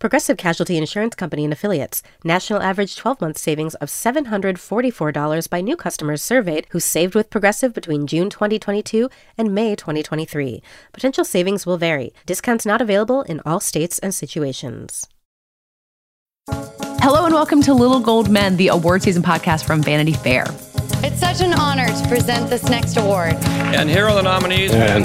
Progressive Casualty Insurance Company and Affiliates. National average 12 month savings of $744 by new customers surveyed who saved with Progressive between June 2022 and May 2023. Potential savings will vary. Discounts not available in all states and situations. Hello and welcome to Little Gold Men, the award season podcast from Vanity Fair. It's such an honor to present this next award. And here are the nominees. And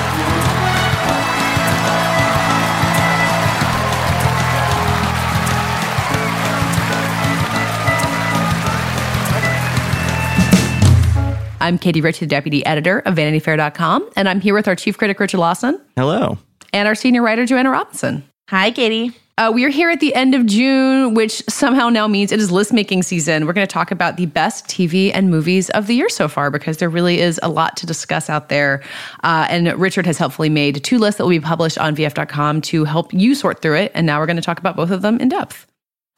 I'm Katie Rich, the deputy editor of VanityFair.com, and I'm here with our chief critic, Richard Lawson. Hello. And our senior writer, Joanna Robinson. Hi, Katie. Uh, we are here at the end of June, which somehow now means it is list making season. We're going to talk about the best TV and movies of the year so far because there really is a lot to discuss out there. Uh, and Richard has helpfully made two lists that will be published on VF.com to help you sort through it. And now we're going to talk about both of them in depth.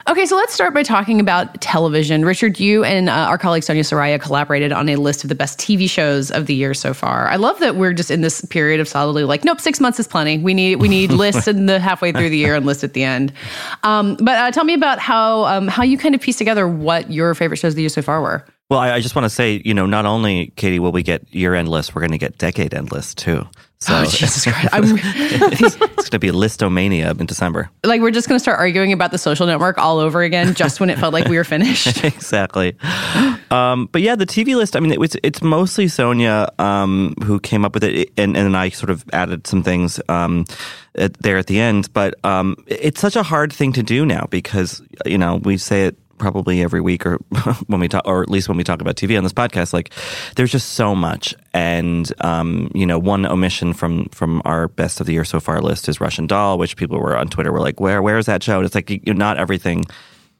Okay, so let's start by talking about television. Richard, you and uh, our colleague Sonia Saraiya collaborated on a list of the best TV shows of the year so far. I love that we're just in this period of solidly like, nope, six months is plenty. We need we need lists in the halfway through the year and lists at the end. Um, but uh, tell me about how um, how you kind of piece together what your favorite shows of the year so far were. Well, I, I just want to say, you know, not only Katie will we get year end lists, we're going to get decade end lists too. So oh, Jesus Christ. I'm, it's, it's going to be listomania in December. Like we're just going to start arguing about the social network all over again, just when it felt like we were finished. exactly. Um, but yeah, the TV list. I mean, it was it's mostly Sonia um, who came up with it, and and I sort of added some things um, at, there at the end. But um, it's such a hard thing to do now because you know we say it probably every week or when we talk or at least when we talk about TV on this podcast like there's just so much. And um, you know one omission from from our best of the year so far list is Russian Doll which people were on Twitter were like where where is that show? And it's like you not everything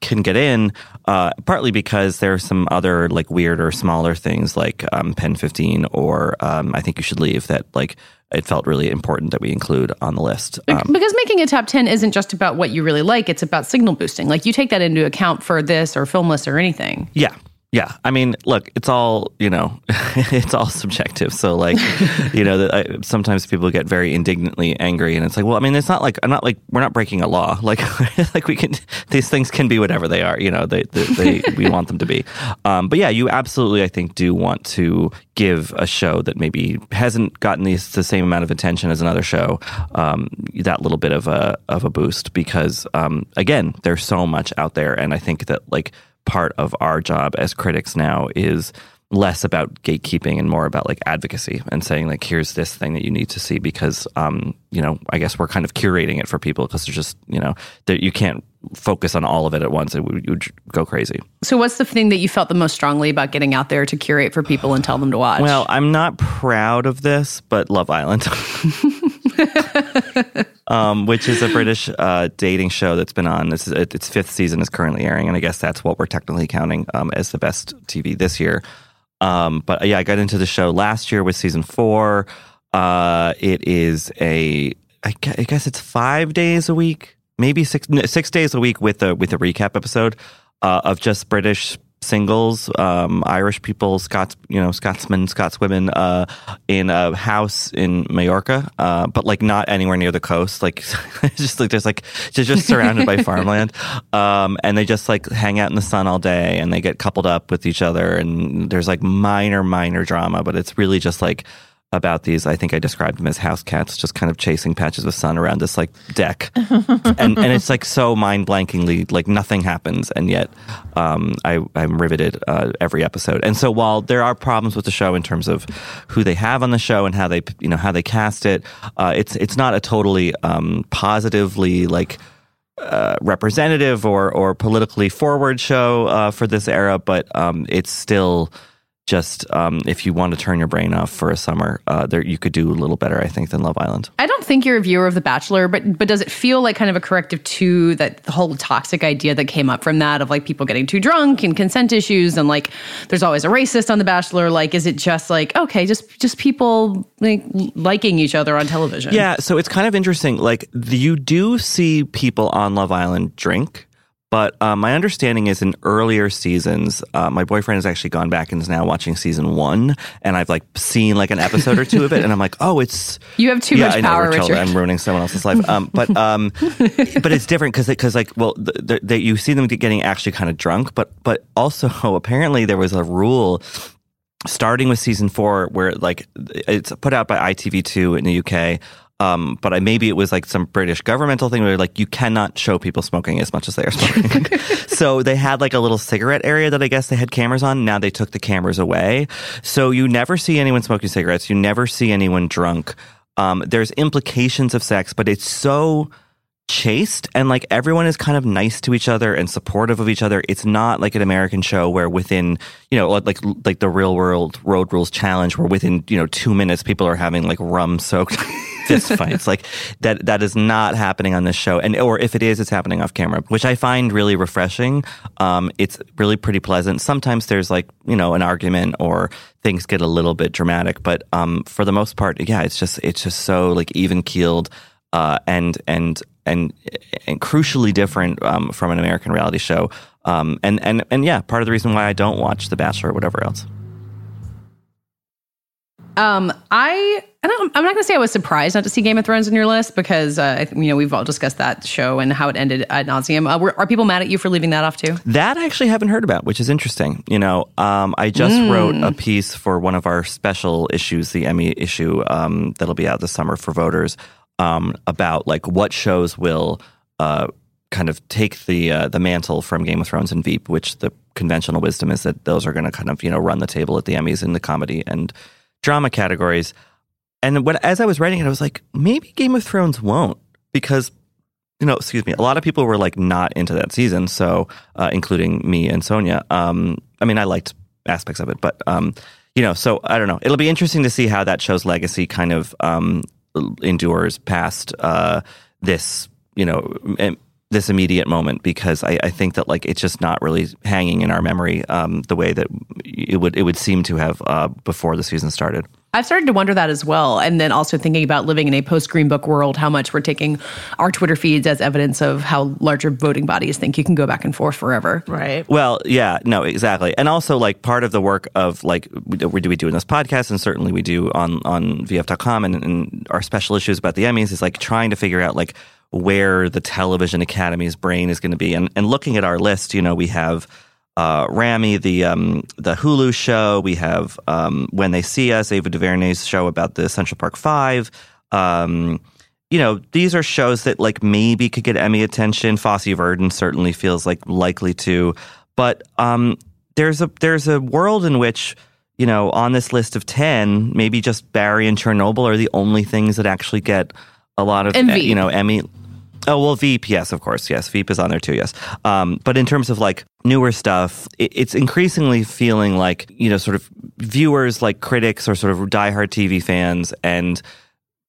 can get in, uh, partly because there are some other like weirder, smaller things like um, Pen 15 or um, I Think You Should Leave that like it felt really important that we include on the list. Um, because making a top 10 isn't just about what you really like, it's about signal boosting. Like you take that into account for this or film list or anything. Yeah. Yeah, I mean, look, it's all you know, it's all subjective. So, like, you know, I, sometimes people get very indignantly angry, and it's like, well, I mean, it's not like I'm not like we're not breaking a law. Like, like we can these things can be whatever they are. You know, they, they, they we want them to be. Um, but yeah, you absolutely, I think, do want to give a show that maybe hasn't gotten the, the same amount of attention as another show um, that little bit of a of a boost because um, again, there's so much out there, and I think that like part of our job as critics now is less about gatekeeping and more about like advocacy and saying like here's this thing that you need to see because um you know i guess we're kind of curating it for people because there's just you know that you can't focus on all of it at once. It would, would go crazy. So what's the thing that you felt the most strongly about getting out there to curate for people and tell them to watch? Well i'm not proud of this but love island um, which is a British uh, dating show that's been on. This is its fifth season is currently airing, and I guess that's what we're technically counting um, as the best TV this year. Um, but yeah, I got into the show last year with season four. Uh, it is a, I guess it's five days a week, maybe six six days a week with a with a recap episode uh, of just British singles, um, Irish people, Scots, you know, Scotsmen, Scotswomen, uh, in a house in Majorca, uh, but like not anywhere near the coast. Like just like there's like just, just surrounded by farmland, um, and they just like hang out in the sun all day, and they get coupled up with each other, and there's like minor, minor drama, but it's really just like about these. I think I described them as house cats, just kind of chasing patches of sun around this like deck, and and it's like so mind blankingly like nothing happens, and yet um, I I'm riveted uh, every episode. And so while there are problems with the show in terms of who they have on the show and how they you know how they cast it, uh, it's it's not a totally um, positively like. Uh, representative or or politically forward show uh, for this era, but um, it's still just um, if you want to turn your brain off for a summer, uh, there you could do a little better, I think, than Love Island. I don't think you're a viewer of The Bachelor, but but does it feel like kind of a corrective to that the whole toxic idea that came up from that of like people getting too drunk and consent issues and like there's always a racist on The Bachelor? Like, is it just like okay, just just people like liking each other on television? Yeah, so it's kind of interesting. Like you do see people on Love Island drink. But uh, my understanding is in earlier seasons, uh, my boyfriend has actually gone back and is now watching season one, and I've like seen like an episode or two of it, and I'm like, oh, it's you have too yeah, much I know, power, Richard. I'm ruining someone else's life. Um, but um, but it's different because because like well, you see them getting actually kind of drunk, but but also apparently there was a rule starting with season four where like it's put out by ITV2 in the UK. Um, but I, maybe it was like some British governmental thing where like you cannot show people smoking as much as they are smoking. so they had like a little cigarette area that I guess they had cameras on. Now they took the cameras away. So you never see anyone smoking cigarettes. You never see anyone drunk. Um, there's implications of sex, but it's so chaste and like everyone is kind of nice to each other and supportive of each other. It's not like an American show where within, you know, like like the real world road rules challenge where within, you know, 2 minutes people are having like rum soaked fist fights. Like that that is not happening on this show. And or if it is it's happening off camera, which I find really refreshing. Um it's really pretty pleasant. Sometimes there's like, you know, an argument or things get a little bit dramatic, but um for the most part, yeah, it's just it's just so like even keeled uh and and and and crucially different um, from an American reality show. Um, and and and yeah, part of the reason why I don't watch The Bachelor or whatever else. Um, I, I don't, I'm not going to say I was surprised not to see Game of Thrones on your list because uh, you know we've all discussed that show and how it ended ad nauseum. Uh, were, are people mad at you for leaving that off too? That I actually haven't heard about, which is interesting. You know, um, I just mm. wrote a piece for one of our special issues, the Emmy issue um, that'll be out this summer for voters, um, about like what shows will uh, kind of take the uh, the mantle from Game of Thrones and Veep, which the conventional wisdom is that those are going to kind of you know run the table at the Emmys in the comedy and drama categories. And when as I was writing it, I was like, maybe Game of Thrones won't because you know, excuse me, a lot of people were like not into that season, so uh, including me and Sonia. Um, I mean, I liked aspects of it, but um, you know, so I don't know. It'll be interesting to see how that show's legacy kind of um, endures past uh, this, you know, this immediate moment because I, I, think that like it's just not really hanging in our memory um, the way that it would it would seem to have uh, before the season started. I've started to wonder that as well, and then also thinking about living in a post Green Book world, how much we're taking our Twitter feeds as evidence of how larger voting bodies think you can go back and forth forever. Right. Well, yeah, no, exactly, and also like part of the work of like we do we do in this podcast, and certainly we do on on VF.com and, and our special issues about the Emmys is like trying to figure out like where the television academy's brain is going to be. And, and looking at our list, you know, we have uh, Ramy, the um, the Hulu show. We have um, When They See Us, Ava DuVernay's show about the Central Park Five. Um, you know, these are shows that like maybe could get Emmy attention. Fosse Verdon certainly feels like likely to, but um, there's a there's a world in which you know on this list of ten, maybe just Barry and Chernobyl are the only things that actually get a lot of and you know Emmy Oh well, Veep, yes, of course, yes, Veep is on there too, yes. Um, but in terms of like newer stuff, it, it's increasingly feeling like you know, sort of viewers, like critics or sort of diehard TV fans and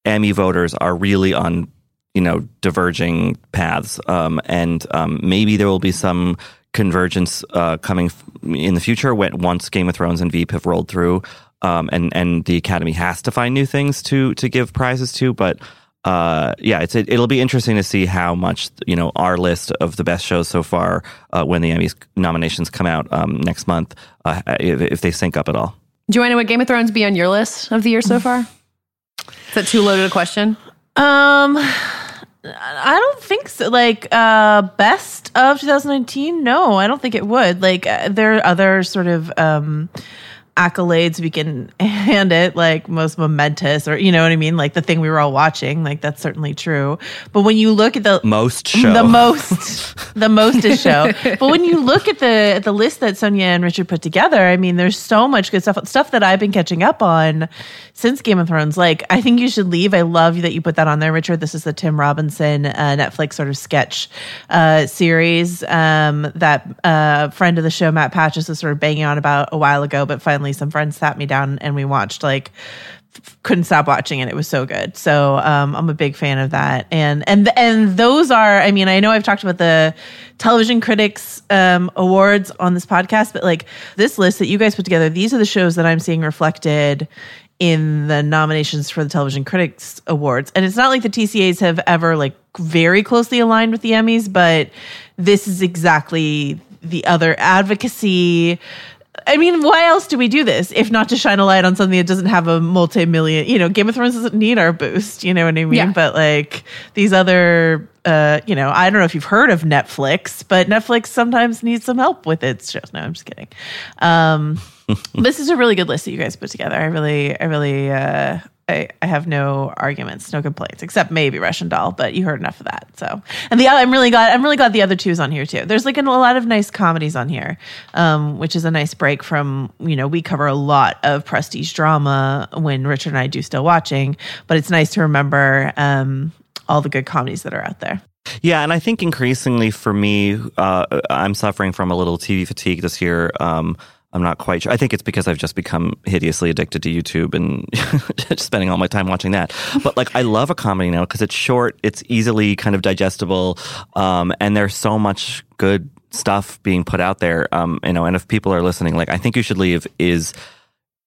Emmy voters are really on you know diverging paths, um, and um, maybe there will be some convergence uh, coming in the future when once Game of Thrones and Veep have rolled through, um, and and the Academy has to find new things to to give prizes to, but uh, yeah, it's it, will be interesting to see how much you know our list of the best shows so far uh, when the Emmys nominations come out um, next month, uh, if, if, they sync up at all. Joanna, would Game of Thrones be on your list of the year so far? Is that too loaded a question? Um, I don't think so. Like uh, best of 2019? No, I don't think it would. Like uh, there are other sort of um accolades we can hand it like most momentous or you know what I mean, like the thing we were all watching, like that's certainly true. But when you look at the most show, the most, the most mostest show. but when you look at the at the list that Sonia and Richard put together, I mean, there's so much good stuff, stuff that I've been catching up on since Game of Thrones. Like, I think you should leave. I love that you put that on there, Richard. This is the Tim Robinson uh, Netflix sort of sketch uh, series um, that uh, friend of the show Matt Patches was sort of banging on about a while ago, but finally some friends sat me down and we watched like couldn't stop watching it. It was so good. So um, I'm a big fan of that. And and and those are. I mean, I know I've talked about the television critics um, awards on this podcast, but like this list that you guys put together, these are the shows that I'm seeing reflected in the nominations for the television critics awards. And it's not like the TCAs have ever like very closely aligned with the Emmys, but this is exactly the other advocacy I mean, why else do we do this if not to shine a light on something that doesn't have a multi-million? You know, Game of Thrones doesn't need our boost. You know what I mean? Yeah. But like these other, uh, you know, I don't know if you've heard of Netflix, but Netflix sometimes needs some help with its shows. No, I'm just kidding. Um, this is a really good list that you guys put together. I really, I really, uh, I, I have no arguments, no complaints, except maybe Russian Doll, but you heard enough of that. So, and the other, I'm really glad, I'm really glad the other two is on here too. There's like an, a lot of nice comedies on here, um, which is a nice break from, you know, we cover a lot of prestige drama when Richard and I do still watching, but it's nice to remember um, all the good comedies that are out there. Yeah, and I think increasingly for me, uh, I'm suffering from a little TV fatigue this year. Um, I'm not quite sure. I think it's because I've just become hideously addicted to YouTube and spending all my time watching that. But like, I love a comedy now because it's short, it's easily kind of digestible, um, and there's so much good stuff being put out there. Um, you know, and if people are listening, like, I think you should leave is.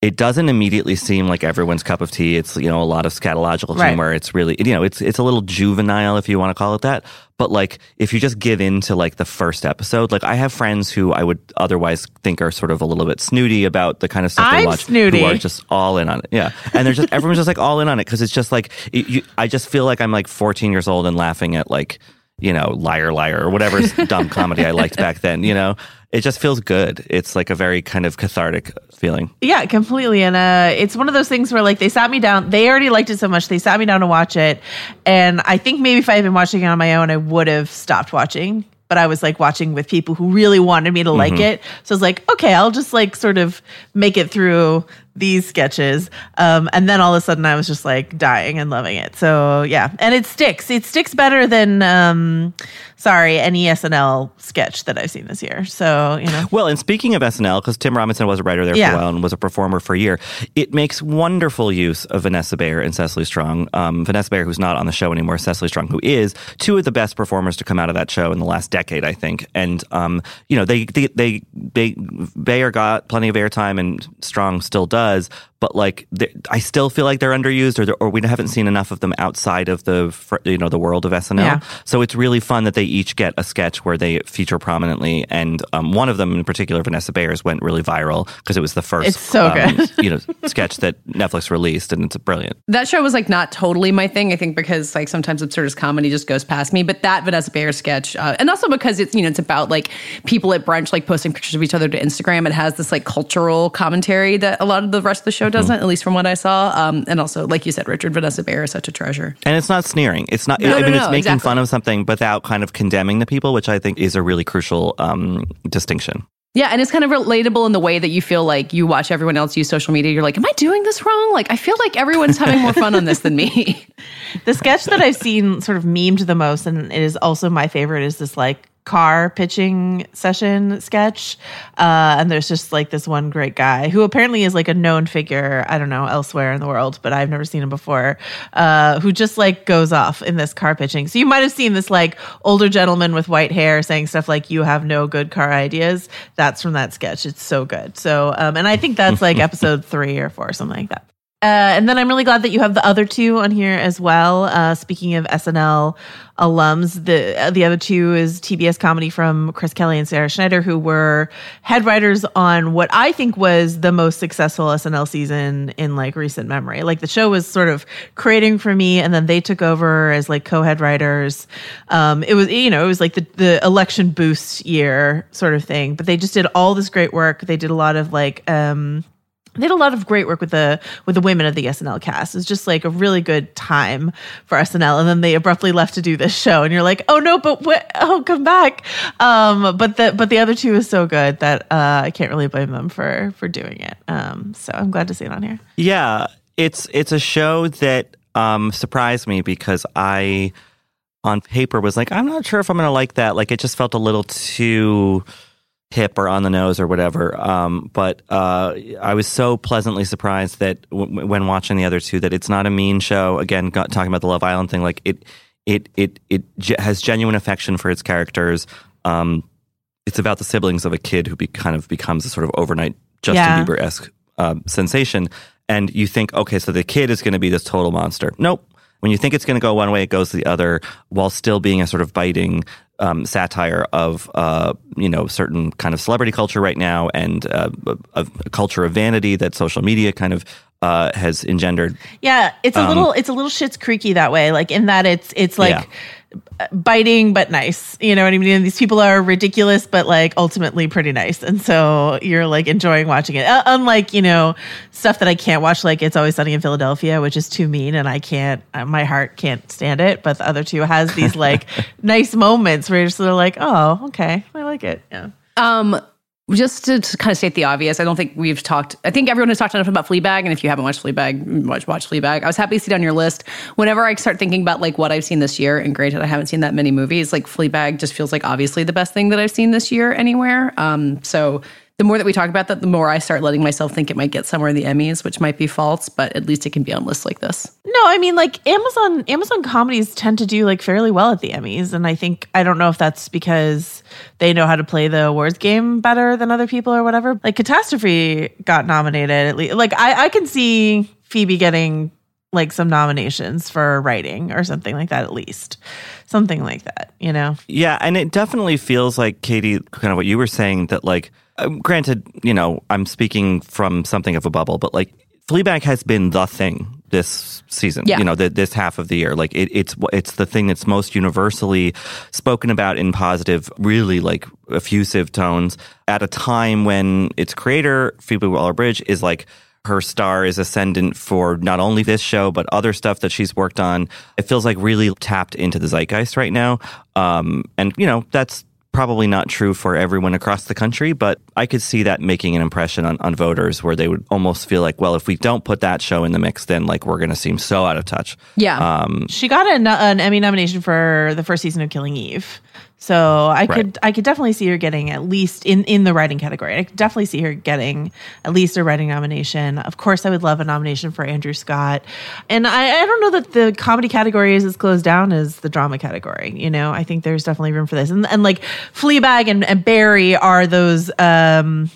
It doesn't immediately seem like everyone's cup of tea. It's you know a lot of scatological Right. humor. It's really you know it's it's a little juvenile if you want to call it that. But like if you just give in to like the first episode, like I have friends who I would otherwise think are sort of a little bit snooty about the kind of stuff they I'm watch, snooty. who are just all in on it. Yeah, and they're just everyone's just like all in on it because it's just like it, you, I just feel like I'm like 14 years old and laughing at like you know liar liar or whatever dumb comedy I liked back then. You know, it just feels good. It's like a very kind of cathartic feeling. Yeah, completely. And uh, it's one of those things where like they sat me down. They already liked it so much they sat me down to watch it, and I think maybe if I had been watching it on my own, I would have stopped watching. But I was like watching with people who really wanted me to like Mm-hmm. it, so I was like, okay, I'll just like sort of make it through these sketches, um, and then all of a sudden I was just like dying and loving it. So yeah, and it sticks. It sticks better than um, sorry any SNL sketch that I've seen this year. So you know, Well, and speaking of SNL, because Tim Robinson was a writer there Yeah. for a while and was a performer for a year, it makes wonderful use of Vanessa Bayer and Cecily Strong. Um, Vanessa Bayer, who's not on the show anymore, Cecily Strong, who is two of the best performers to come out of that show in the last decade, I think. And um, you know, they they they, they Bayer got plenty of airtime, and Strong still does because but like, I still feel like they're underused, or or we haven't seen enough of them outside of the you know the world of SNL. Yeah. So it's really fun that they each get a sketch where they feature prominently, and um, one of them in particular, Vanessa Bayer's, went really viral because it was the first, It's so um, good. you know, sketch that Netflix released, and it's brilliant. That show was like not totally my thing. I think because like sometimes absurdist comedy just goes past me. But that Vanessa Bayer sketch, uh, and also because it's you know it's about like people at brunch like posting pictures of each other to Instagram. It has this like cultural commentary that a lot of the rest of the show doesn't, at least from what I saw. Um, and also, like you said, Richard Vanessa Bayer is such a treasure. And it's not sneering. It's not. No, I no, mean, no, it's making exactly. fun of something without kind of condemning the people, which I think is a really crucial um, distinction. Yeah, and it's kind of relatable in the way that you feel like you watch everyone else use social media. You're like, am I doing this wrong? Like, I feel like everyone's having more fun on this than me. the sketch that I've seen sort of memed the most, and it is also my favorite, is this like car pitching session sketch. Uh, and there's just like this one great guy who apparently is like a known figure, I don't know, elsewhere in the world, but I've never seen him before, uh, who just like goes off in this car pitching. So you might have seen this like older gentleman with white hair saying stuff like, You have no good car ideas. That's from that sketch. It's so good. So, um, and I think that's like episode three or four, something like that. Uh, and then I'm really glad that you have the other two on here as well. Uh, speaking of SNL alums, the uh, the other two is TBS comedy from Chris Kelly and Sarah Schneider, who were head writers on what I think was the most successful SNL season in like recent memory. Like the show was sort of creating for me, and then they took over as like co-head writers. Um, it was you know it was like the the election boost year sort of thing, but they just did all this great work. They did a lot of like. Um, they had a lot of great work with the with the women of the SNL cast. It was just like a really good time for SNL, and then they abruptly left to do this show, and you're like, oh no, but what? Oh, come back. Um, but the but the other two is so good that uh, I can't really blame them for for doing it. Um, so I'm glad to see it on here. Yeah, it's it's a show that um, surprised me because I, on paper, was like, I'm not sure if I'm to like that. Like, it just felt a little too hip or on the nose or whatever. Um, but uh, I was so pleasantly surprised that w- when watching the other two, that it's not a mean show. Again, got, talking about the Love Island thing, like it, it, it, it ge- has genuine affection for its characters. Um, it's about the siblings of a kid who be, kind of becomes a sort of overnight Justin Yeah. Bieber esque uh, sensation. And you think, okay, so the kid is going to be this total monster. Nope. When you think it's going to go one way, it goes the other, while still being a sort of biting um, satire of uh, you know certain kind of celebrity culture right now and uh, a, a culture of vanity that social media kind of uh, has engendered. Yeah, it's a Um, little it's a little Schitt's Creeky that way. Like in that it's it's like Yeah. Biting but nice. You know what I mean? These people are ridiculous but like ultimately pretty nice. And so you're like enjoying watching it. Uh, unlike, you know, stuff that I can't watch like It's Always Sunny in Philadelphia, which is too mean and I can't uh, my heart can't stand it, but the other two has these like nice moments where you're just sort of like, "Oh, okay. I like it." Yeah. Um, just to, to kind of state the obvious, I don't think we've talked. I think everyone has talked enough about Fleabag, and if you haven't watched Fleabag, watch watch Fleabag. I was happy to see it on your list. Whenever I start thinking about like what I've seen this year, and granted, I haven't seen that many movies. Like Fleabag just feels like obviously the best thing that I've seen this year anywhere. Um, so the more that we talk about that, the more I start letting myself think it might get somewhere in the Emmys, which might be false, but at least it can be on lists like this. No, I mean like Amazon Amazon comedies tend to do like fairly well at the Emmys and I think I don't know if that's because they know how to play the awards game better than other people or whatever. Like Catastrophe got nominated at least like I I can see Phoebe getting like some nominations for writing or something like that at least. Something like that, you know. Yeah, and it definitely feels like Katie, kind of what you were saying that like, um, granted, you know, I'm speaking from something of a bubble, but like Fleabag has been the thing this season. Yeah. You know, the, this half of the year, like it, it's it's the thing that's most universally spoken about in positive, really like effusive tones at a time when its creator Phoebe Waller-Bridge is like her star is ascendant for not only this show but other stuff that she's worked on. It feels like really tapped into the zeitgeist right now, um, and you know that's probably not true for everyone across the country. But I could see that making an impression on, on voters where they would almost feel like, well, if we don't put that show in the mix, then like we're going to seem so out of touch. Yeah. Um, She got a, an Emmy nomination for the first season of Killing Eve. So I could I could definitely see her getting at least in in the writing category. I could definitely see her getting at least a writing nomination. Of course, I would love a nomination for Andrew Scott. And I, I don't know that the comedy category is as closed down as the drama category. You know, I think there's definitely room for this. And and like Fleabag and, and Barry are those um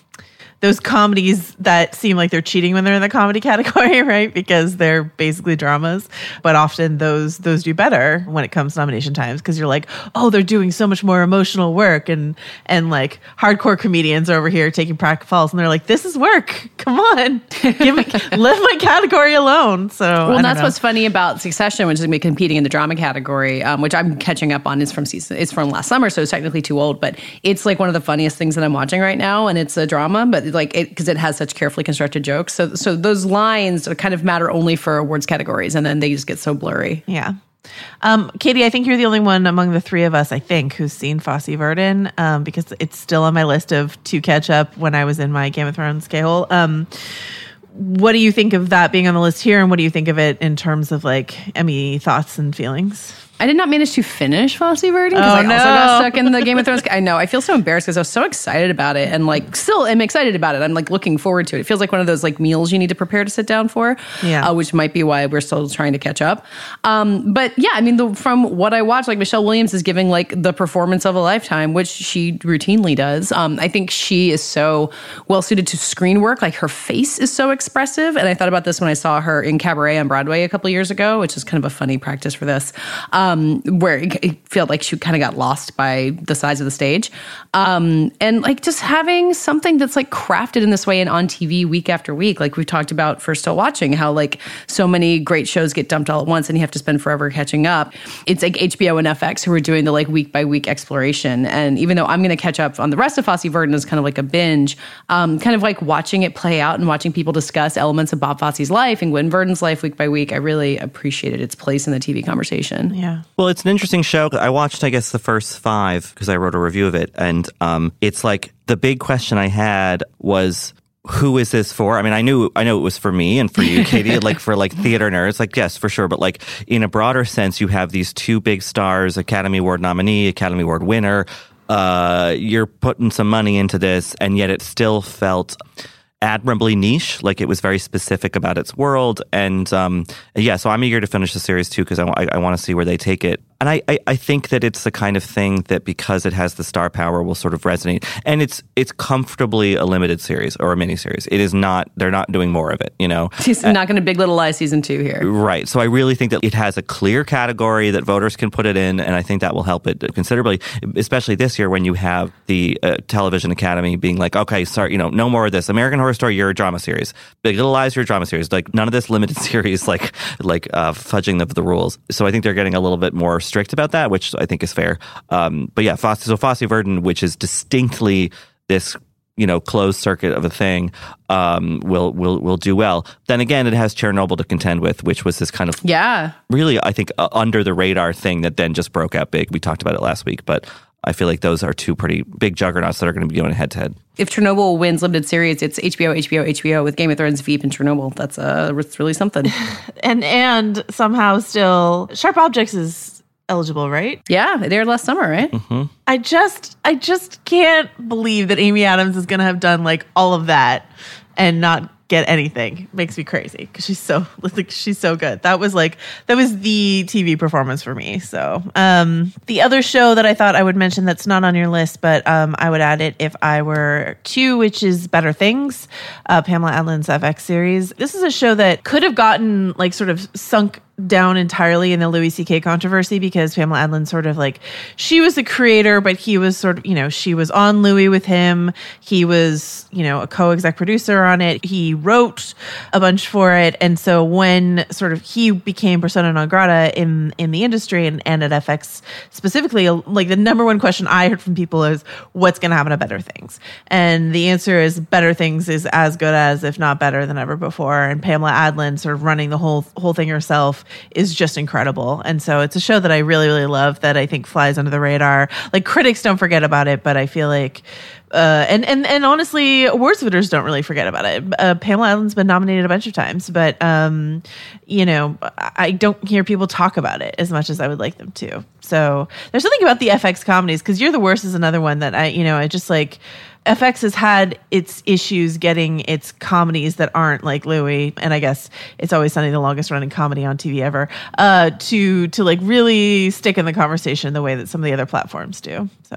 those comedies that seem like they're cheating when they're in the comedy category, right? Because they're basically dramas. But often those those do better when it comes to nomination times because you're like, oh, they're doing so much more emotional work and and like hardcore comedians are over here taking practical falls and they're like, this is work. Come on, give me leave my category alone. So Well, that's know. what's funny about Succession, which is going to be competing in the drama category, um, which I'm catching up on. is from season, it's from last summer, so it's technically too old, but it's like one of the funniest things that I'm watching right now, and it's a drama, but like it because it has such carefully constructed jokes. So, so those lines kind of matter only for awards categories, and then they just get so blurry. Yeah. Um, Katie, I think you're the only one among the three of us, I think, who's seen Fosse Verdon um, because it's still on my list of to catch up when I was in my Game of Thrones K-hole. Um, what do you think of that being on the list here? And what do you think of it in terms of like Emmy thoughts and feelings? I did not manage to finish Fosse Verdon because Oh, I also got stuck in the Game of Thrones. I know. I feel so embarrassed because I was so excited about it and like still am excited about it. I'm like looking forward to it. It feels like one of those like meals you need to prepare to sit down for, Yeah. uh, which might be why we're still trying to catch up. Um, but yeah, I mean, the, from what I watched, like Michelle Williams is giving like the performance of a lifetime, which she routinely does. Um, I think she is so well suited to screen work. Like her face is so expressive. And I thought about this when I saw her in Cabaret on Broadway a couple years ago, which is kind of a funny practice for this. Um, um, where it, felt like she kind of got lost by the size of the stage. Um, and like just having something that's like crafted in this way and on TV week after week, like we've talked about for Still Watching, how like so many great shows get dumped all at once and you have to spend forever catching up. It's like HBO and FX who are doing the like week by week exploration. And even though I'm going to catch up on the rest of Fosse Verdon as kind of like a binge, um, kind of like watching it play out and watching people discuss elements of Bob Fosse's life and Gwen Verdon's life week by week, I really appreciated its place in the TV conversation. Yeah. Well, it's an interesting show. I watched, I guess, the first five because I wrote a review of it, and um, it's like the big question I had was who is this for? I mean, I knew I know it was for me and for you, Katie, like for like theater nerds, like yes, for sure. But like in a broader sense, you have these two big stars, Academy Award nominee, Academy Award winner. Uh, you're putting some money into this, and yet it still felt admirably niche. Like it was very specific about its world, and um, yeah. So I'm eager to finish the series too because I, I, I want to see where they take it. And I, I, I think that it's the kind of thing that because it has the star power will sort of resonate. And it's it's comfortably a limited series or a mini series. It is not. They're not doing more of it. You know. He's not going to Big Little Lies season two here. Right. So I really think that it has a clear category that voters can put it in, and I think that will help it considerably, especially this year when you have the uh, Television Academy being like, okay, sorry, you know, no more of this. American Horror Story, you're a drama series. Big Little Lies, you're a drama series. Like none of this limited series, like like uh, fudging the, the rules. So I think they're getting a little bit more strict about that, which I think is fair. Um, but yeah, Fosse, so Fosse Verdon, which is distinctly this you know closed circuit of a thing um, will will will do well. Then again, it has Chernobyl to contend with, which was this kind of Yeah. really I think uh, under the radar thing that then just broke out big. We talked about it last week, but I feel like those are two pretty big juggernauts that are going to be going head to head. If Chernobyl wins limited series, it's HBO, HBO, HBO with Game of Thrones, Veep, and Chernobyl. That's uh, it's really something. And and somehow still Sharp Objects is eligible, right? yeah, they aired last summer, right? I just I just can't believe that Amy Adams is going to have done like all of that and not get anything. Makes me crazy cuz she's so like she's so good. That was like that was the TV performance for me. So, um the other show that I thought I would mention that's not on your list, but um I would add it if I were to, which is Better Things, uh Pamela Adlon's FX series. This is a show that could have gotten like sort of sunk down entirely in the Louis C.K. controversy because Pamela Adlon sort of like she was the creator, but he was sort of you know she was on Louis with him. He was you know a co-exec producer on it. He wrote a bunch for it, and so when sort of he became persona non grata in in the industry and, and at FX specifically, like the number one question I heard from people is what's going to happen to Better Things, and the answer is Better Things is as good as if not better than ever before. And Pamela Adlon sort of running the whole whole thing herself is just incredible. And so it's a show that I really, really love that I think flies under the radar. Like critics don't forget about it, but I feel like, uh, and, and, and honestly, awards voters don't really forget about it. Uh, Pamela Adlon's been nominated a bunch of times, but, um, you know, I don't hear people talk about it as much as I would like them to. So there's something about the FX comedies because You're the Worst is another one that I, you know, I just like, FX has had its issues getting its comedies that aren't like Louis, and I guess it's always Sunny the longest running comedy on TV ever, uh, to to like really stick in the conversation the way that some of the other platforms do. So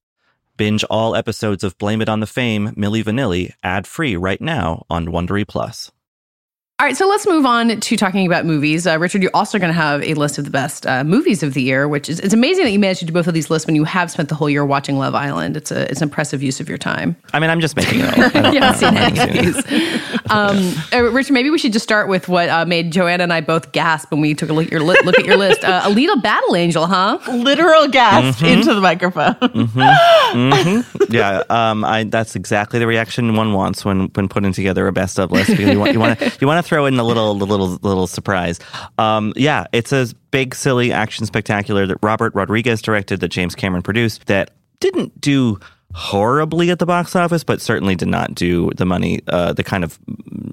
Binge all episodes of Blame It on the Fame, Milli Vanilli, ad-free right now on Wondery Plus. All right, so let's move on to talking about movies. Uh, Richard, you're also going to have a list of the best uh, movies of the year, which is it's amazing that you managed to do both of these lists when you have spent the whole year watching Love Island. It's a it's an impressive use of your time. I mean, I'm just making it up. I don't- you haven't seen any haven't of seen it. Um, uh, Richard, maybe we should just start with what uh, made Joanna and I both gasp when we took a look at your, li- look at your list. Uh, Alita Battle Angel, huh? Literal gasp Mhm. into the microphone. hmm Yeah, um, I, that's exactly the reaction one wants when when putting together a best of list. You want you want to you want to throw in a little the little little surprise. Um, yeah, it's a big silly action spectacular that Robert Rodriguez directed, that James Cameron produced, that didn't do horribly at the box office, but certainly did not do the money, uh, the kind of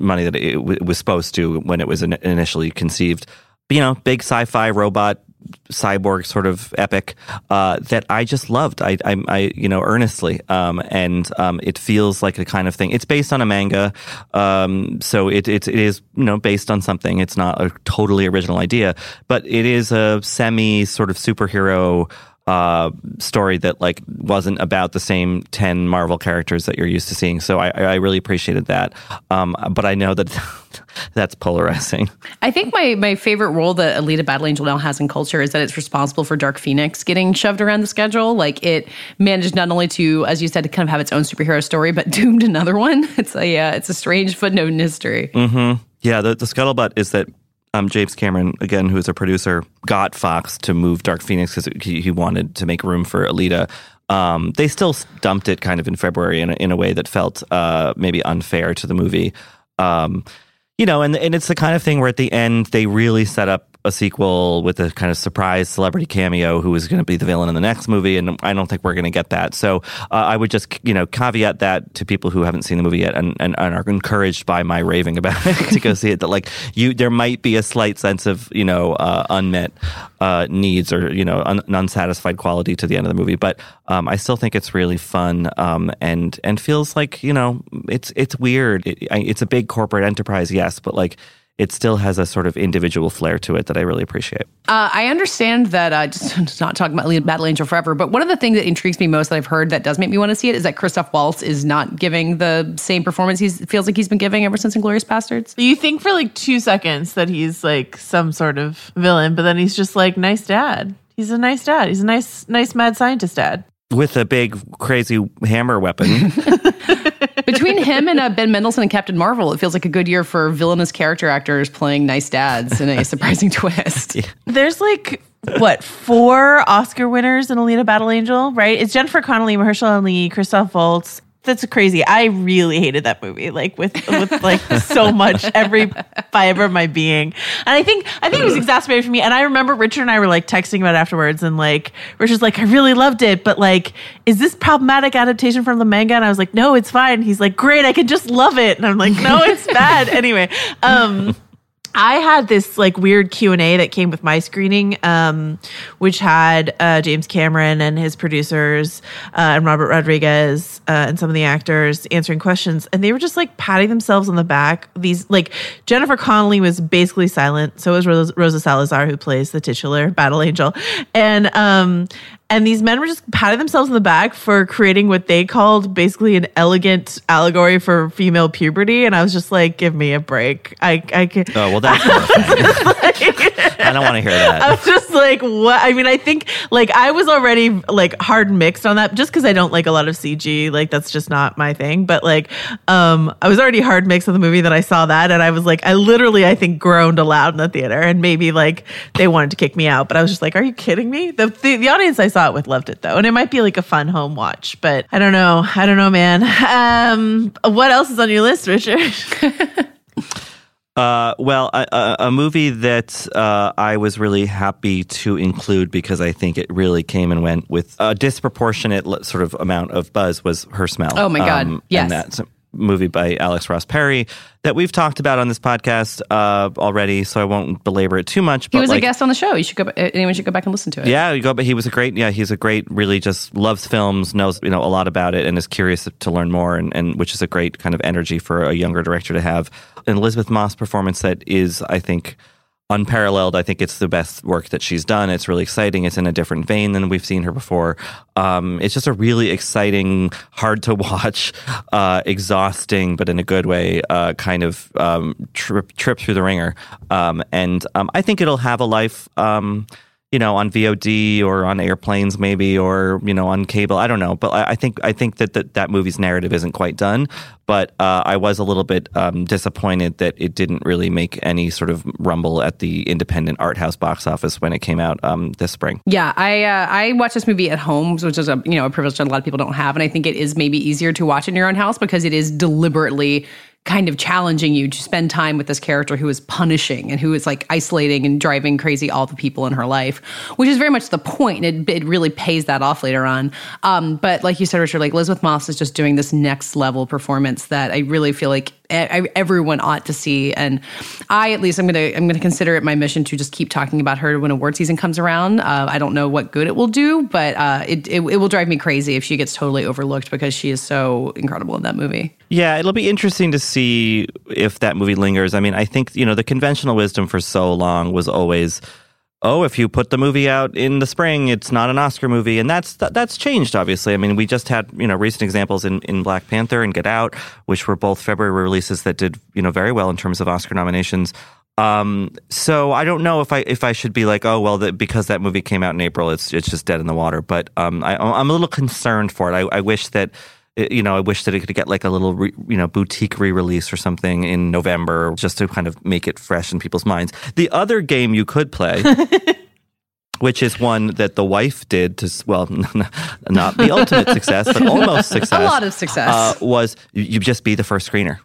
money that it w- was supposed to when it was in- initially conceived. You know, big sci-fi robot cyborg sort of epic uh, that I just loved. I, I, I you know, earnestly, um, and um, it feels like a kind of thing. It's based on a manga, um, so it, it it is you know based on something. It's not a totally original idea, but it is a semi sort of superhero uh, story that like wasn't about the same 10 Marvel characters that you're used to seeing. So I, I really appreciated that. Um, but I know that that's polarizing. I think my my favorite role that Alita Battle Angel now has in culture is that it's responsible for Dark Phoenix getting shoved around the schedule. Like it managed not only to, as you said, to kind of have its own superhero story, but doomed another one. It's a uh, it's a strange footnote in history. hmm Yeah, the, the scuttlebutt is that um, James Cameron, again, who's a producer, got Fox to move Dark Phoenix because he, he wanted to make room for Alita. Um, they still dumped it kind of in February in a, in a way that felt uh, maybe unfair to the movie. Um, you know, and and it's the kind of thing where at the end they really set up a sequel with a kind of surprise celebrity cameo who is going to be the villain in the next movie, and I don't think we're going to get that. So uh, I would just you know caveat that to people who haven't seen the movie yet and, and, and are encouraged by my raving about it to go see it. That like you, there might be a slight sense of you know uh, unmet uh, needs or you know un, unsatisfied quality to the end of the movie, but um, I still think it's really fun um, and and feels like you know it's it's weird. It, it's a big corporate enterprise, yes, but like it still has a sort of individual flair to it that I really appreciate. Uh, I understand that, uh, just not talking about Alita Battle Angel forever, but one of the things that intrigues me most that I've heard that does make me want to see it is that Christoph Waltz is not giving the same performance he feels like he's been giving ever since Inglourious Basterds. You think for like two seconds that he's like some sort of villain, but then he's just like nice dad. He's a nice dad. He's a nice, nice mad scientist dad. With a big crazy hammer weapon. Between him and uh, Ben Mendelsohn and Captain Marvel, it feels like a good year for villainous character actors playing nice dads in a surprising twist. There's like what four Oscar winners in Alita Battle Angel, right? It's Jennifer Connelly, Mahershala Ali, Christoph Waltz. That's crazy. I really hated that movie, like with with like so much every fiber of my being. And I think I think it was exacerbated for me. And I remember Richard and I were like texting about it afterwards, and like Richard's like, I really loved it, but like, is this problematic adaptation from the manga? And I was like, No, it's fine. He's like, Great, I can just love it. And I'm like, No, it's bad. anyway, um. I had this like weird Q and A that came with my screening, um, which had uh, James Cameron and his producers uh, and Robert Rodriguez uh, and some of the actors answering questions, and they were just like patting themselves on the back. These like Jennifer Connelly was basically silent, so was Rosa, Rosa Salazar, who plays the titular Battle Angel, and um, and these men were just patting themselves in the back for creating what they called basically an elegant allegory for female puberty. And I was just like, give me a break. I, I can. Oh, well, that's perfect. I don't want to hear that. I was just like, what? I mean, I think like I was already like hard mixed on that just because I don't like a lot of CG. Like that's just not my thing. But like, um, I was already hard mixed on the movie that I saw that, and I was like, I literally, I think, groaned aloud in the theater, and maybe like they wanted to kick me out, but I was just like, are you kidding me? The the, the audience I saw it with loved it though, and it might be like a fun home watch, but I don't know, I don't know, man. Um, what else is on your list, Richard? Uh, well, a, a, a movie that uh, I was really happy to include because I think it really came and went with a disproportionate sort of amount of buzz was Her Smell. Oh my God, yes. And that's a movie by Alex Ross Perry that we've talked about on this podcast uh, already, so I won't belabor it too much. He was like, a guest on the show. You should go. Anyone should go back and listen to it. Yeah, you go, but he was a great. Yeah, he's a great. Really, just loves films, knows you know a lot about it, and is curious to learn more, and, and which is a great kind of energy for a younger director to have. An Elisabeth Moss performance that is, I think, unparalleled. I think it's the best work that she's done. It's really exciting. It's in a different vein than we've seen her before. Um, it's just a really exciting, hard to watch, uh, exhausting, but in a good way, uh, kind of um, trip trip through the wringer. Um, and um, I think it'll have a life. You know, on VOD or on airplanes, maybe, or you know, on cable. I don't know, but I, I think I think that, that that movie's narrative isn't quite done. But uh, I was a little bit um, disappointed that it didn't really make any sort of rumble at the independent art house box office when it came out um, this spring. Yeah, I uh, I watched this movie at home, which is a you know a privilege that a lot of people don't have, and I think it is maybe easier to watch in your own house because it is deliberately kind of challenging you to spend time with this character who is punishing and who is like isolating and driving crazy all the people in her life, which is very much the point. It, it really pays that off later on. Um, but like you said, Richard, like Elisabeth Moss is just doing this next level performance that I really feel like everyone ought to see. And I, at least, I'm gonna I'm gonna consider it my mission to just keep talking about her when award season comes around. Uh, I don't know what good it will do, but uh, it, it it will drive me crazy if she gets totally overlooked because she is so incredible in that movie. Yeah, it'll be interesting to see if that movie lingers. I mean, I think you know the conventional wisdom for so long was always oh, if you put the movie out in the spring, it's not an Oscar movie, and that's that, that's changed. Obviously, I mean, we just had you know recent examples in, in Black Panther and Get Out, which were both February releases that did you know very well in terms of Oscar nominations. Um, so I don't know if I if I should be like, oh well, that because that movie came out in April, it's it's just dead in the water. But um, I, I'm a little concerned for it. I, I wish that you know, I wish that it could get like a little, re, you know, boutique re-release or something in November, just to kind of make it fresh in people's minds. The other game you could play. which is one that the wife did to well not the ultimate success but almost success a lot of success uh, was you just be the first screener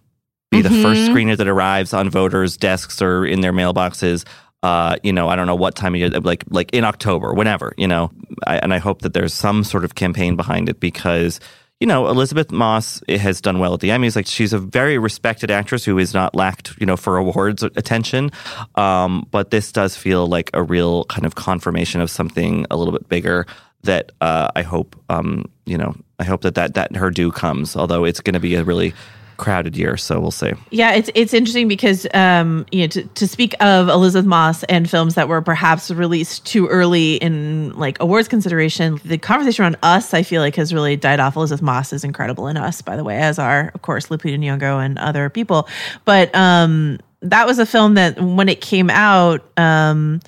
be mm-hmm. the first mm-hmm. screener that arrives on voters desks or in their mailboxes uh, you know, I don't know what time of year, like like in October, whenever, you know, I, and I hope that there's some sort of campaign behind it because you know, Elisabeth Moss has done well at the Emmys. Like she's a very respected actress who is not lacked, you know, for awards attention. Um, but this does feel like a real kind of confirmation of something a little bit bigger that uh, I hope, um, you know, I hope that, that that her due comes. Although it's going to be a really crowded year, so we'll see. Yeah, it's it's interesting because um, you know to, to speak of Elisabeth Moss and films that were perhaps released too early in like awards consideration, the conversation around Us, I feel like, has really died off. Elisabeth Moss is incredible in Us, by the way, as are of course Lupita Nyong'o and other people, but um, that was a film that when it came out, um,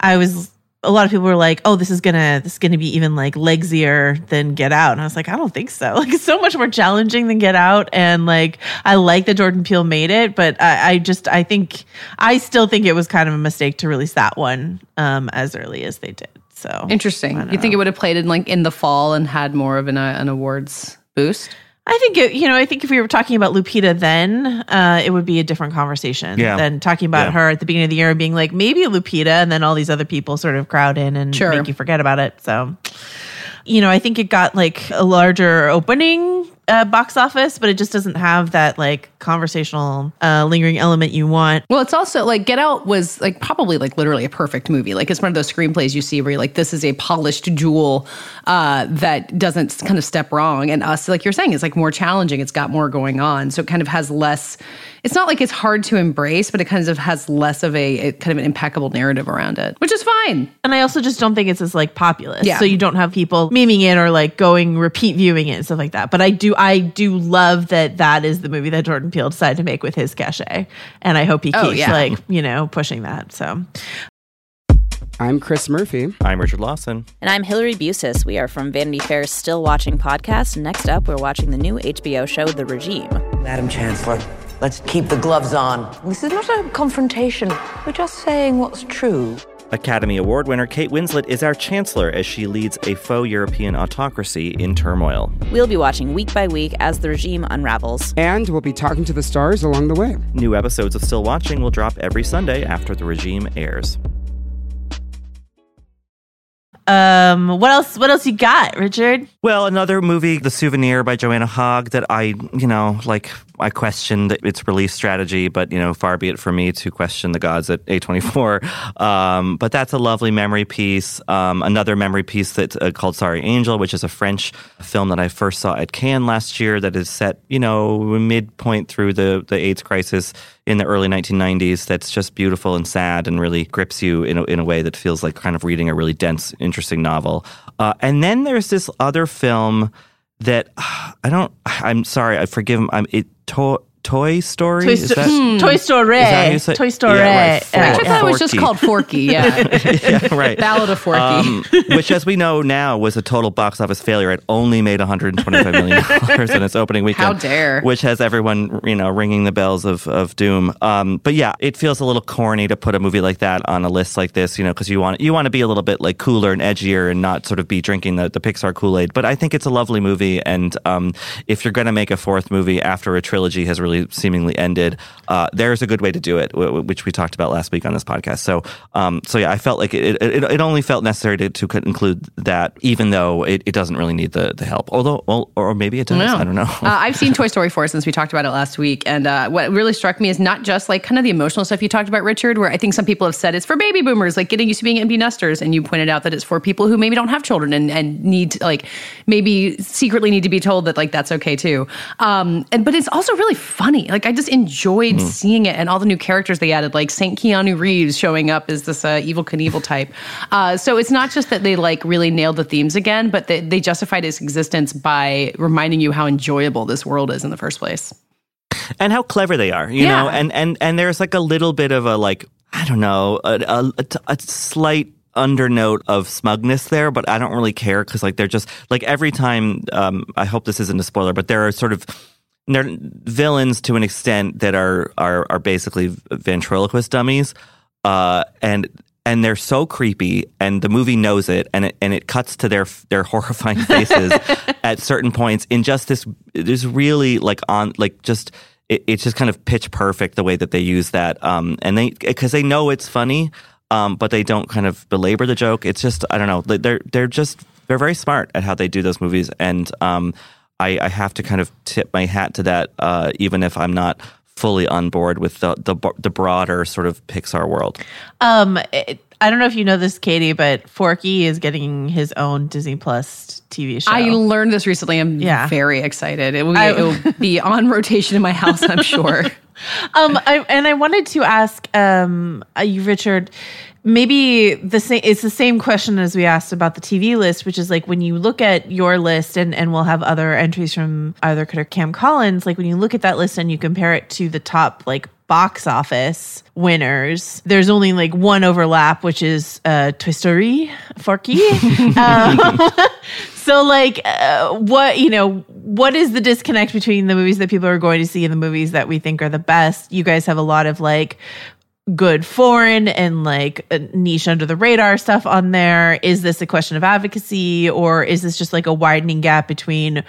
I was a lot of people were like, "Oh, this is gonna this is gonna be even like legsier than Get Out," and I was like, "I don't think so. Like, it's so much more challenging than Get Out." And like, I like that Jordan Peele made it, but I, I just I think I still think it was kind of a mistake to release that one um, as early as they did. So interesting. You think it would have played in like in the fall and had more of an uh, an awards boost? I think it, you know. I think if we were talking about Lupita, then uh, it would be a different conversation yeah. than talking about yeah. her at the beginning of the year and being like maybe Lupita, and then all these other people sort of crowd in and sure. make you forget about it. So, you know, I think it got like a larger opening uh, box office, but it just doesn't have that like conversational uh, lingering element you want. Well, it's also like Get Out was like probably like literally a perfect movie. Like it's one of those screenplays you see where you're like, this is a polished jewel uh, that doesn't kind of step wrong. And us, like you're saying, it's like more challenging. It's got more going on, so it kind of has less it's not like it's hard to embrace, but it kind of has less of a, a, kind of an impeccable narrative around it, which is fine. And I also just don't think it's as like populist. Yeah. So you don't have people memeing it or like going repeat viewing it and stuff like that. But I do, I do love that that is the movie that Jordan Peele decided to make with his cachet, and I hope he oh, keeps oh, yeah. like you know pushing that. So I'm Chris Murphy. I'm Richard Lawson. And I'm Hillary Busis. We are from Vanity Fair's Still Watching podcast. Next up, we're watching the new HBO show, The Regime. Madam Chancellor, let's keep the gloves on. This is not a confrontation. We're just saying what's true. Academy Award winner Kate Winslet is our chancellor as she leads a faux European autocracy in turmoil. We'll be watching week by week as the regime unravels. And we'll be talking to the stars along the way. New episodes of Still Watching will drop every Sunday after the regime airs. Um, what else? What else you got, Richard? Well, another movie, The Souvenir by Joanna Hogg, that I, you know, like I questioned its release strategy, but you know, far be it for me to question the gods at A24. Um, but that's a lovely memory piece. Um, another memory piece that's uh, called Sorry Angel, which is a French film that I first saw at Cannes last year. That is set, you know, midpoint through the the AIDS crisis in the early 1990s that's just beautiful and sad and really grips you in a, in a way that feels like kind of reading a really dense, interesting novel. Uh, and then there's this other film that I don't. I'm sorry. I forgive him. I'm it. To, Toy Story. Toy, Is Sto- that- hmm. Toy Story. is that how you say- Toy Story. Yeah, right. Yeah, I thought it was just called Forky. Yeah. yeah, right. Ballad of Forky. Um, which, as we know now, was a total box office failure. It only made 125 million dollars in its opening weekend. How dare. Which has everyone, you know, ringing the bells of of doom. Um, but yeah, it feels a little corny to put a movie like that on a list like this, you know, because you want you want to be a little bit like cooler and edgier and not sort of be drinking the, the Pixar Kool Aid. But I think it's a lovely movie, and um, if you're going to make a fourth movie after a trilogy has really seemingly ended, uh, there's a good way to do it, w- which we talked about last week on this podcast. So, um, so yeah, I felt like it, it, it only felt necessary to, to include that, even though it, it doesn't really need the, the help. Although, well, or maybe it does. I don't know. uh, I've seen Toy Story 4 since we talked about it last week. And uh, what really struck me is not just like kind of the emotional stuff you talked about, Richard, where I think some people have said it's for baby boomers, like getting used to being empty nesters. And you pointed out that it's for people who maybe don't have children and, and need to, like, maybe secretly need to be told that, like, that's okay too. Um, and But it's also really funny. Like, I just enjoyed seeing it and all the new characters they added, like St. Keanu Reeves showing up as this uh, Evel Knievel type. Uh, so it's not just that they, like, really nailed the themes again, but they, they justified its existence by reminding you how enjoyable this world is in the first place. and how clever they are, you Yeah. know, and and and there's like a little bit of a like I don't know a, a, a slight undernote of smugness there, but I don't really care because like they're just like every time. Um, I hope this isn't a spoiler, but there are sort of they're villains to an extent that are are are basically ventriloquist dummies, uh, and and they're so creepy, and the movie knows it, and it and it cuts to their their horrifying faces at certain points in just this. There's really like on like just. It, it's just kind of pitch perfect the way that they use that, um, and they because they know it's funny, um, but they don't kind of belabor the joke. It's just I don't know. they- They're they're just they're very smart at how they do those movies, and um, I, I have to kind of tip my hat to that, uh, even if I'm not fully on board with the the, the broader sort of Pixar world. Um, it, I don't know if you know this, Katey, but Forky is getting his own Disney Plus TV show. I learned this recently. I'm Yeah. very excited. It will, I- it will be on rotation in my house, I'm sure. um, I, and I wanted to ask um, uh, you, Richard. Maybe the same. It's the same question as we asked about the TV list, which is like when you look at your list, and and we'll have other entries from either Kurt or Cam Collins. Like when you look at that list and you compare it to the top like box office winners, there's only like one overlap, which is uh, Toy Story, Forky. um, so like, uh, what you know, what is the disconnect between the movies that people are going to see and the movies that we think are the best? You guys have a lot of like good foreign and like niche under the radar stuff on there. Is this a question of advocacy or is this just like a widening gap between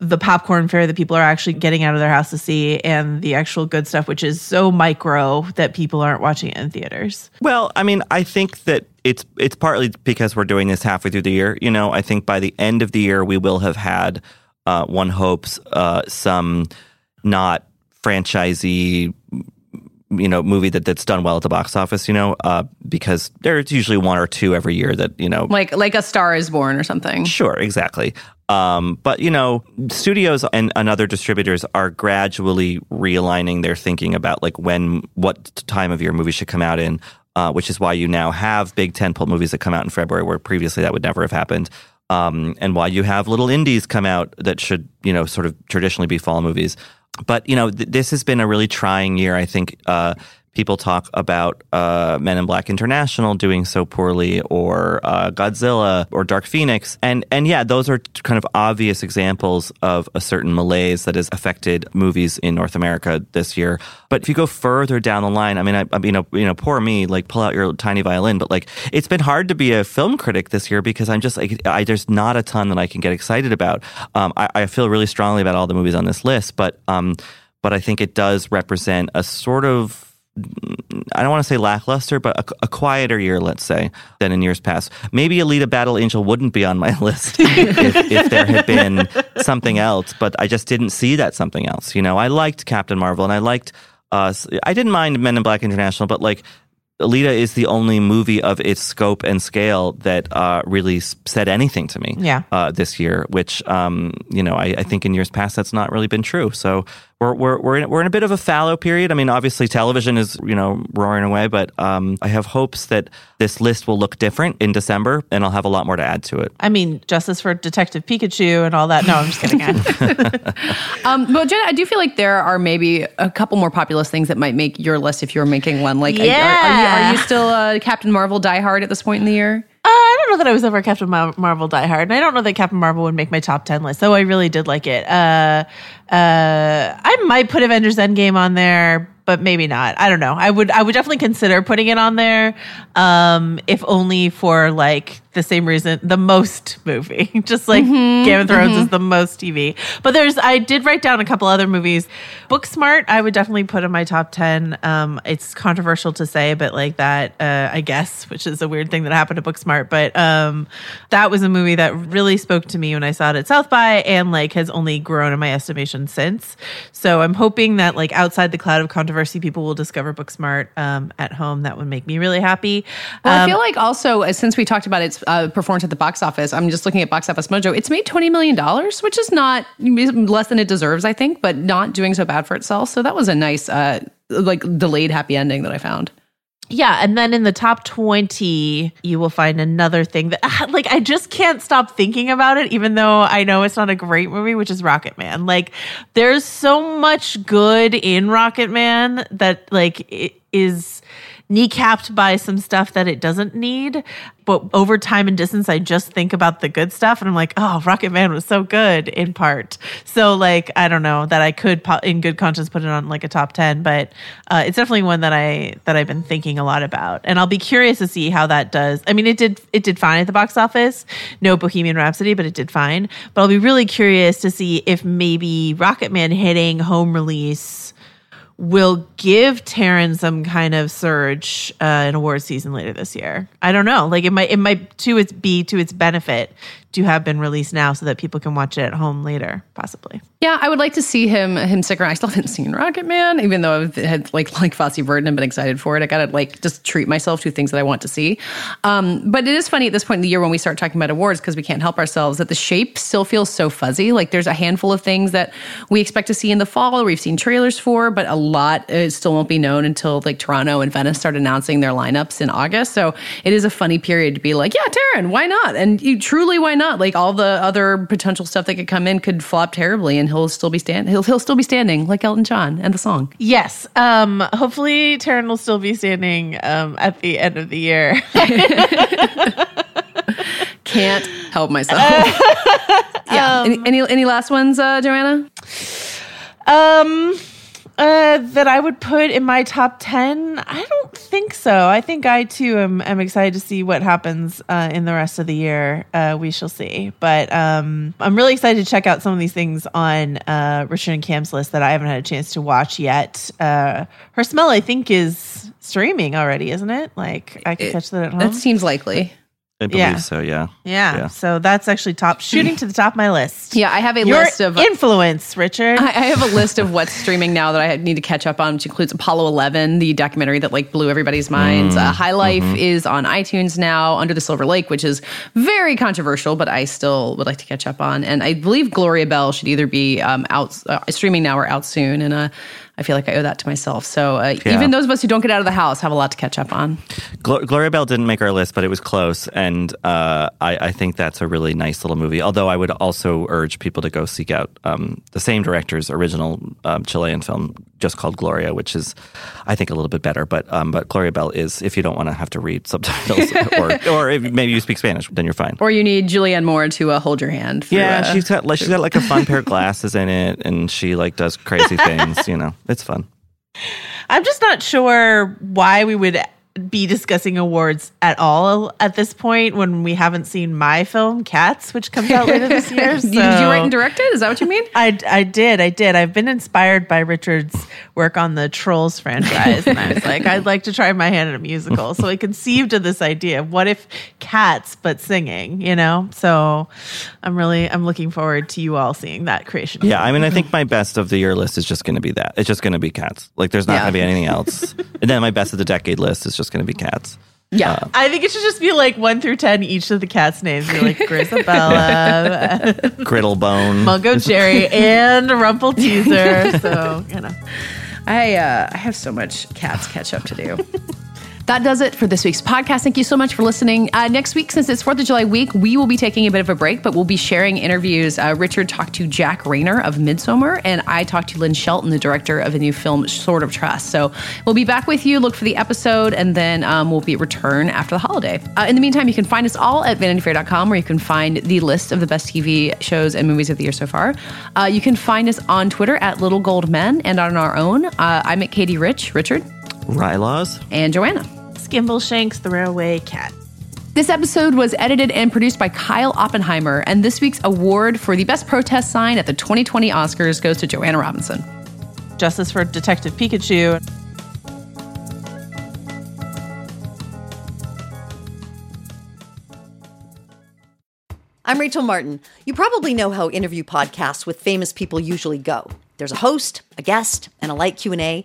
the popcorn fare that people are actually getting out of their house to see and the actual good stuff, which is so micro that people aren't watching it in theaters? Well, I mean, I think that it's it's partly because we're doing this halfway through the year. You know, I think by the end of the year we will have had uh, one hopes uh, some not franchisee you know movie that that's done well at the box office you know uh, because there's usually one or two every year that you know like like a Star is Born or something. Sure, exactly. Um, but you know, studios and, and other distributors are gradually realigning their thinking about like when, what time of year movies should come out in, uh, which is why you now have big tentpole movies that come out in February, where previously that would never have happened. Um, and why you have little indies come out that should, you know, sort of traditionally be fall movies. But you know, th- this has been a really trying year. I think uh, people talk about uh, Men in Black International doing so poorly, or uh, Godzilla, or Dark Phoenix, and and yeah, those are kind of obvious examples of a certain malaise that has affected movies in North America this year. But if you go further down the line, I mean, I, I you know, you know, poor me, like pull out your tiny violin. But like, it's been hard to be a film critic this year because I'm just like, I, there's not a ton that I can get excited about. Um, I, I feel really strongly about all the movies on this list, but um, but I think it does represent a sort of I don't want to say lackluster, but a, a, quieter year, let's say, than in years past. Maybe Alita Battle Angel wouldn't be on my list if, if, there had been something else, but I just didn't see that something else. You know, I liked Captain Marvel and I liked, uh, I didn't mind Men in Black International, but like, Alita is the only movie of its scope and scale that uh, really said anything to me yeah. uh, this year, which, um, you know, I, I, think in years past that's not really been true. So we're we're we're in, we're in a bit of a fallow period. I mean, obviously, television is you know roaring away, but um, I have hopes that this list will look different in December, and I'll have a lot more to add to it. I mean, justice for Detective Pikachu and all that. No, I'm just kidding. um, but Jenna, I do feel like there are maybe a couple more populous things that might make your list if you're making one. Like, are- are, are, you, are you still a Captain Marvel diehard at this point in the year? I don't know that I was ever a Captain Mar- Marvel diehard, and I don't know that Captain Marvel would make my top ten list. Though I really did like it. Uh, uh, I might put Avengers Endgame on there, but maybe not. I don't know. I would. I would definitely consider putting it on there, um, if only for like the same reason, the most movie. Just like Mhm, Game of Thrones mhm. is the most TV. But there's. I did write down a couple other movies. Booksmart, I would definitely put in my top ten. Um, it's controversial to say, but like that, uh, I guess, which is a weird thing that happened to Booksmart. But um, that was a movie that really spoke to me when I saw it at South by, and like has only grown in my estimation since. So I'm hoping that like outside the cloud of controversy, people will discover Booksmart um, at home. That would make me really happy. Well, I Um, feel like also uh, since we talked about its uh, performance at the box office, I'm just looking at Box Office Mojo. It's made twenty million dollars, which is not less than it deserves, I think, but not doing so bad for itself. So that was a nice, uh, like delayed happy ending that I found. Yeah, and then in the top 20, you will find another thing that like I just can't stop thinking about it even though I know it's not a great movie, which is Rocketman. Like there's so much good in Rocketman that like it is kneecapped by some stuff that it doesn't need. But over time and distance, I just think about the good stuff and I'm like, oh, Rocketman was so good in part. So, like, I don't know that I could, in good conscience, put it on like a top 10, but uh, it's definitely one that I, that I've been thinking a lot about. And I'll be curious to see how that does. I mean, it did, it did fine at the box office. No Bohemian Rhapsody, but it did fine. But I'll be really curious to see if maybe Rocketman hitting home release will give Taron some kind of surge uh, in award season later this year. I don't know. Like it might it might to its be to its benefit to have been released now so that people can watch it at home later, possibly. Yeah, I would like to see him him stick around. I still haven't seen Rocketman, even though I've had like like Fosse Verdon and been excited for it. I gotta like just treat myself to things that I want to see. Um, but it is funny at this point in the year when we start talking about awards because we can't help ourselves that the shape still feels so fuzzy. Like there's a handful of things that we expect to see in the fall or we've seen trailers for, but a lot uh, still won't be known until like Toronto and Venice start announcing their lineups in August. So it is a funny period to be like, yeah, Taron, why not? And you truly, why not? Like all the other potential stuff that could come in could flop terribly, and he'll still be stand. He'll he'll still be standing like Elton John and the song. Yes. Um, hopefully Taron will still be standing um, at the end of the year. Can't help myself. yeah. any, any any last ones, uh, Joanna? Um, uh, that I would put in my top 10? I don't think so. I think I too am, am excited to see what happens uh, in the rest of the year. Uh, we shall see. But um, I'm really excited to check out some of these things on uh, Richard and Cam's list that I haven't had a chance to watch yet. Uh, Her Smell, I think, is streaming already, isn't it? Like, I can catch that at home. That seems likely. I believe Yeah. so. Yeah. yeah, so that's actually top shooting to the top of my list. Yeah, I have a Your list of influence, Richard. I, I have a list of what's streaming now that I need to catch up on, which includes Apollo 11, the documentary that like blew everybody's minds. Uh, High Life is on iTunes now, Under the Silver Lake, which is very controversial, but I still would like to catch up on. And I believe Gloria Bell should either be um, out uh, streaming now or out soon. And uh, I feel like I owe that to myself. So uh, Yeah. even those of us who don't get out of the house have a lot to catch up on. Glo- Gloria Bell didn't make our list, but it was close, and uh, I, I think that's a really nice little movie. Although I would also urge people to go seek out um, the same director's original um, Chilean film, just called Gloria, which is, I think, a little bit better. But um, but Gloria Bell is, if you don't want to have to read subtitles, or or if maybe you speak Spanish, then you're fine. Or you need Julianne Moore to uh, hold your hand. Yeah, uh, she's got like she's got like a fun pair of glasses in it, and she like does crazy things. You know, it's fun. I'm just not sure why we would be discussing awards at all at this point when we haven't seen my film Cats, which comes out later this year. Did you write and direct it? Is that what you mean? I, I did. I did. I've been inspired by Richard's work on the Trolls franchise. and I was like, I'd like to try my hand at a musical. So I conceived of this idea of what if cats, but singing, you know? So I'm really, I'm looking forward to you all seeing that creation. Yeah, I mean, I think my best of the year list is just going to be that. It's just going to be cats. Like, there's not Yeah. going to be anything else. and then my best of the decade list is just going to be cats. Yeah. Uh, I think it should just be like one through ten each of the cats' names. You're like Grisabella, Griddlebone. Mungo Jerry, and Rumpleteazer. So you know. I uh, I have so much cats catch up to do. That does it for this week's podcast. Thank you so much for listening. Uh, next week, since it's 4th of July week, we will be taking a bit of a break, but we'll be sharing interviews. Uh, Richard talked to Jack Reynor of Midsommar, and I talked to Lynn Shelton, the director of a new film Sword of Trust. So we'll be back with you. Look for the episode, and then um, we'll be return after the holiday. Uh, in the meantime, you can find us all at vanityfair.com, where you can find the list of the best TV shows and movies of the year so far. Uh, you can find us on Twitter at Little Gold Men and on our own. Uh, I'm at Katey Rich, Richard, Rylaws. and Joanna. Skimbleshanks, the railway cat. This episode was edited and produced by Kyle Oppenheimer, and this week's award for the best protest sign at the 2020 Oscars goes to Joanna Robinson. Justice for Detective Pikachu. I'm Rachel Martin. You probably know how interview podcasts with famous people usually go. There's a host, a guest, and a light Q&A.